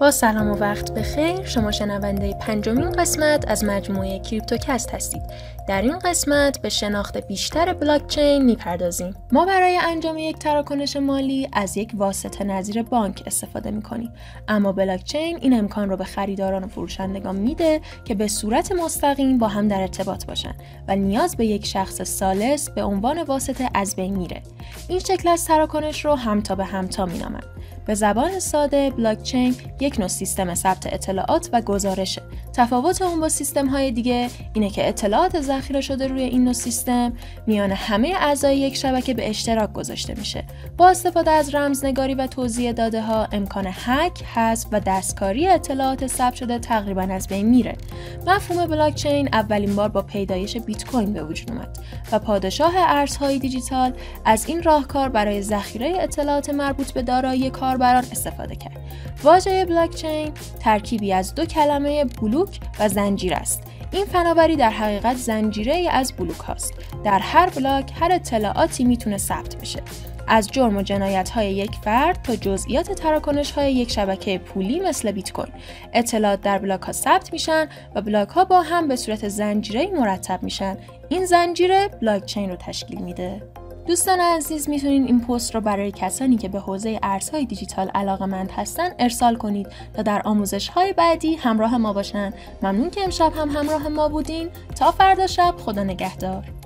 با سلام و وقت بخیر. شما شنونده پنجمین قسمت از مجموعه کریپتوکست هستید. در این قسمت به شناخت بیشتر بلاکچین می‌پردازیم. ما برای انجام یک تراکنش مالی از یک واسطه نظیر بانک استفاده می‌کنیم. اما بلاکچین این امکان رو به خریداران و فروشندگان میده که به صورت مستقیم با هم در ارتباط باشن و نیاز به یک شخص سالس به عنوان واسطه از بین میره. این شکل از تراکنش رو همتا به همتا مینامند. به زبان ساده بلاکچین یک نوع سیستم ثبت اطلاعات و گزارشه. تفاوت اون با سیستم های دیگه اینه که اطلاعات ذخیره شده روی این نوع سیستم میان همه اعضای یک شبکه به اشتراک گذاشته میشه. با استفاده از رمزنگاری و توزیع داده ها امکان هک، حذف و دستکاری اطلاعات ثبت شده تقریبا از بین میره. مفهوم بلاکچین اولین بار با پیدایش بیت کوین به وجود اومد و پادشاه ارزهای دیجیتال از این راهکار برای ذخیره اطلاعات مربوط به دارایی کاربران استفاده کرد. واژه بلاکچین ترکیبی از دو کلمه بلوک و زنجیر است. این فناوری در حقیقت زنجیره از بلوک هاست. در هر بلاک هر اطلاعاتی می‌تونه ثبت بشه. از جرم و جنایت های یک فرد تا جزئیات تراکنش های یک شبکه پولی مثل بیت کوین. اطلاعات در بلاک ها ثبت میشن و بلاک ها با هم به صورت زنجیره مرتب میشن. این زنجیره بلاک چین رو تشکیل میده. دوستان عزیز می‌تونید این پست رو برای کسانی که به حوزه ارزهای دیجیتال علاقه مند هستن ارسال کنید تا در آموزش های بعدی همراه ما باشن. ممنون که امشب هم همراه ما بودین. تا فردا شب خدا نگهدار.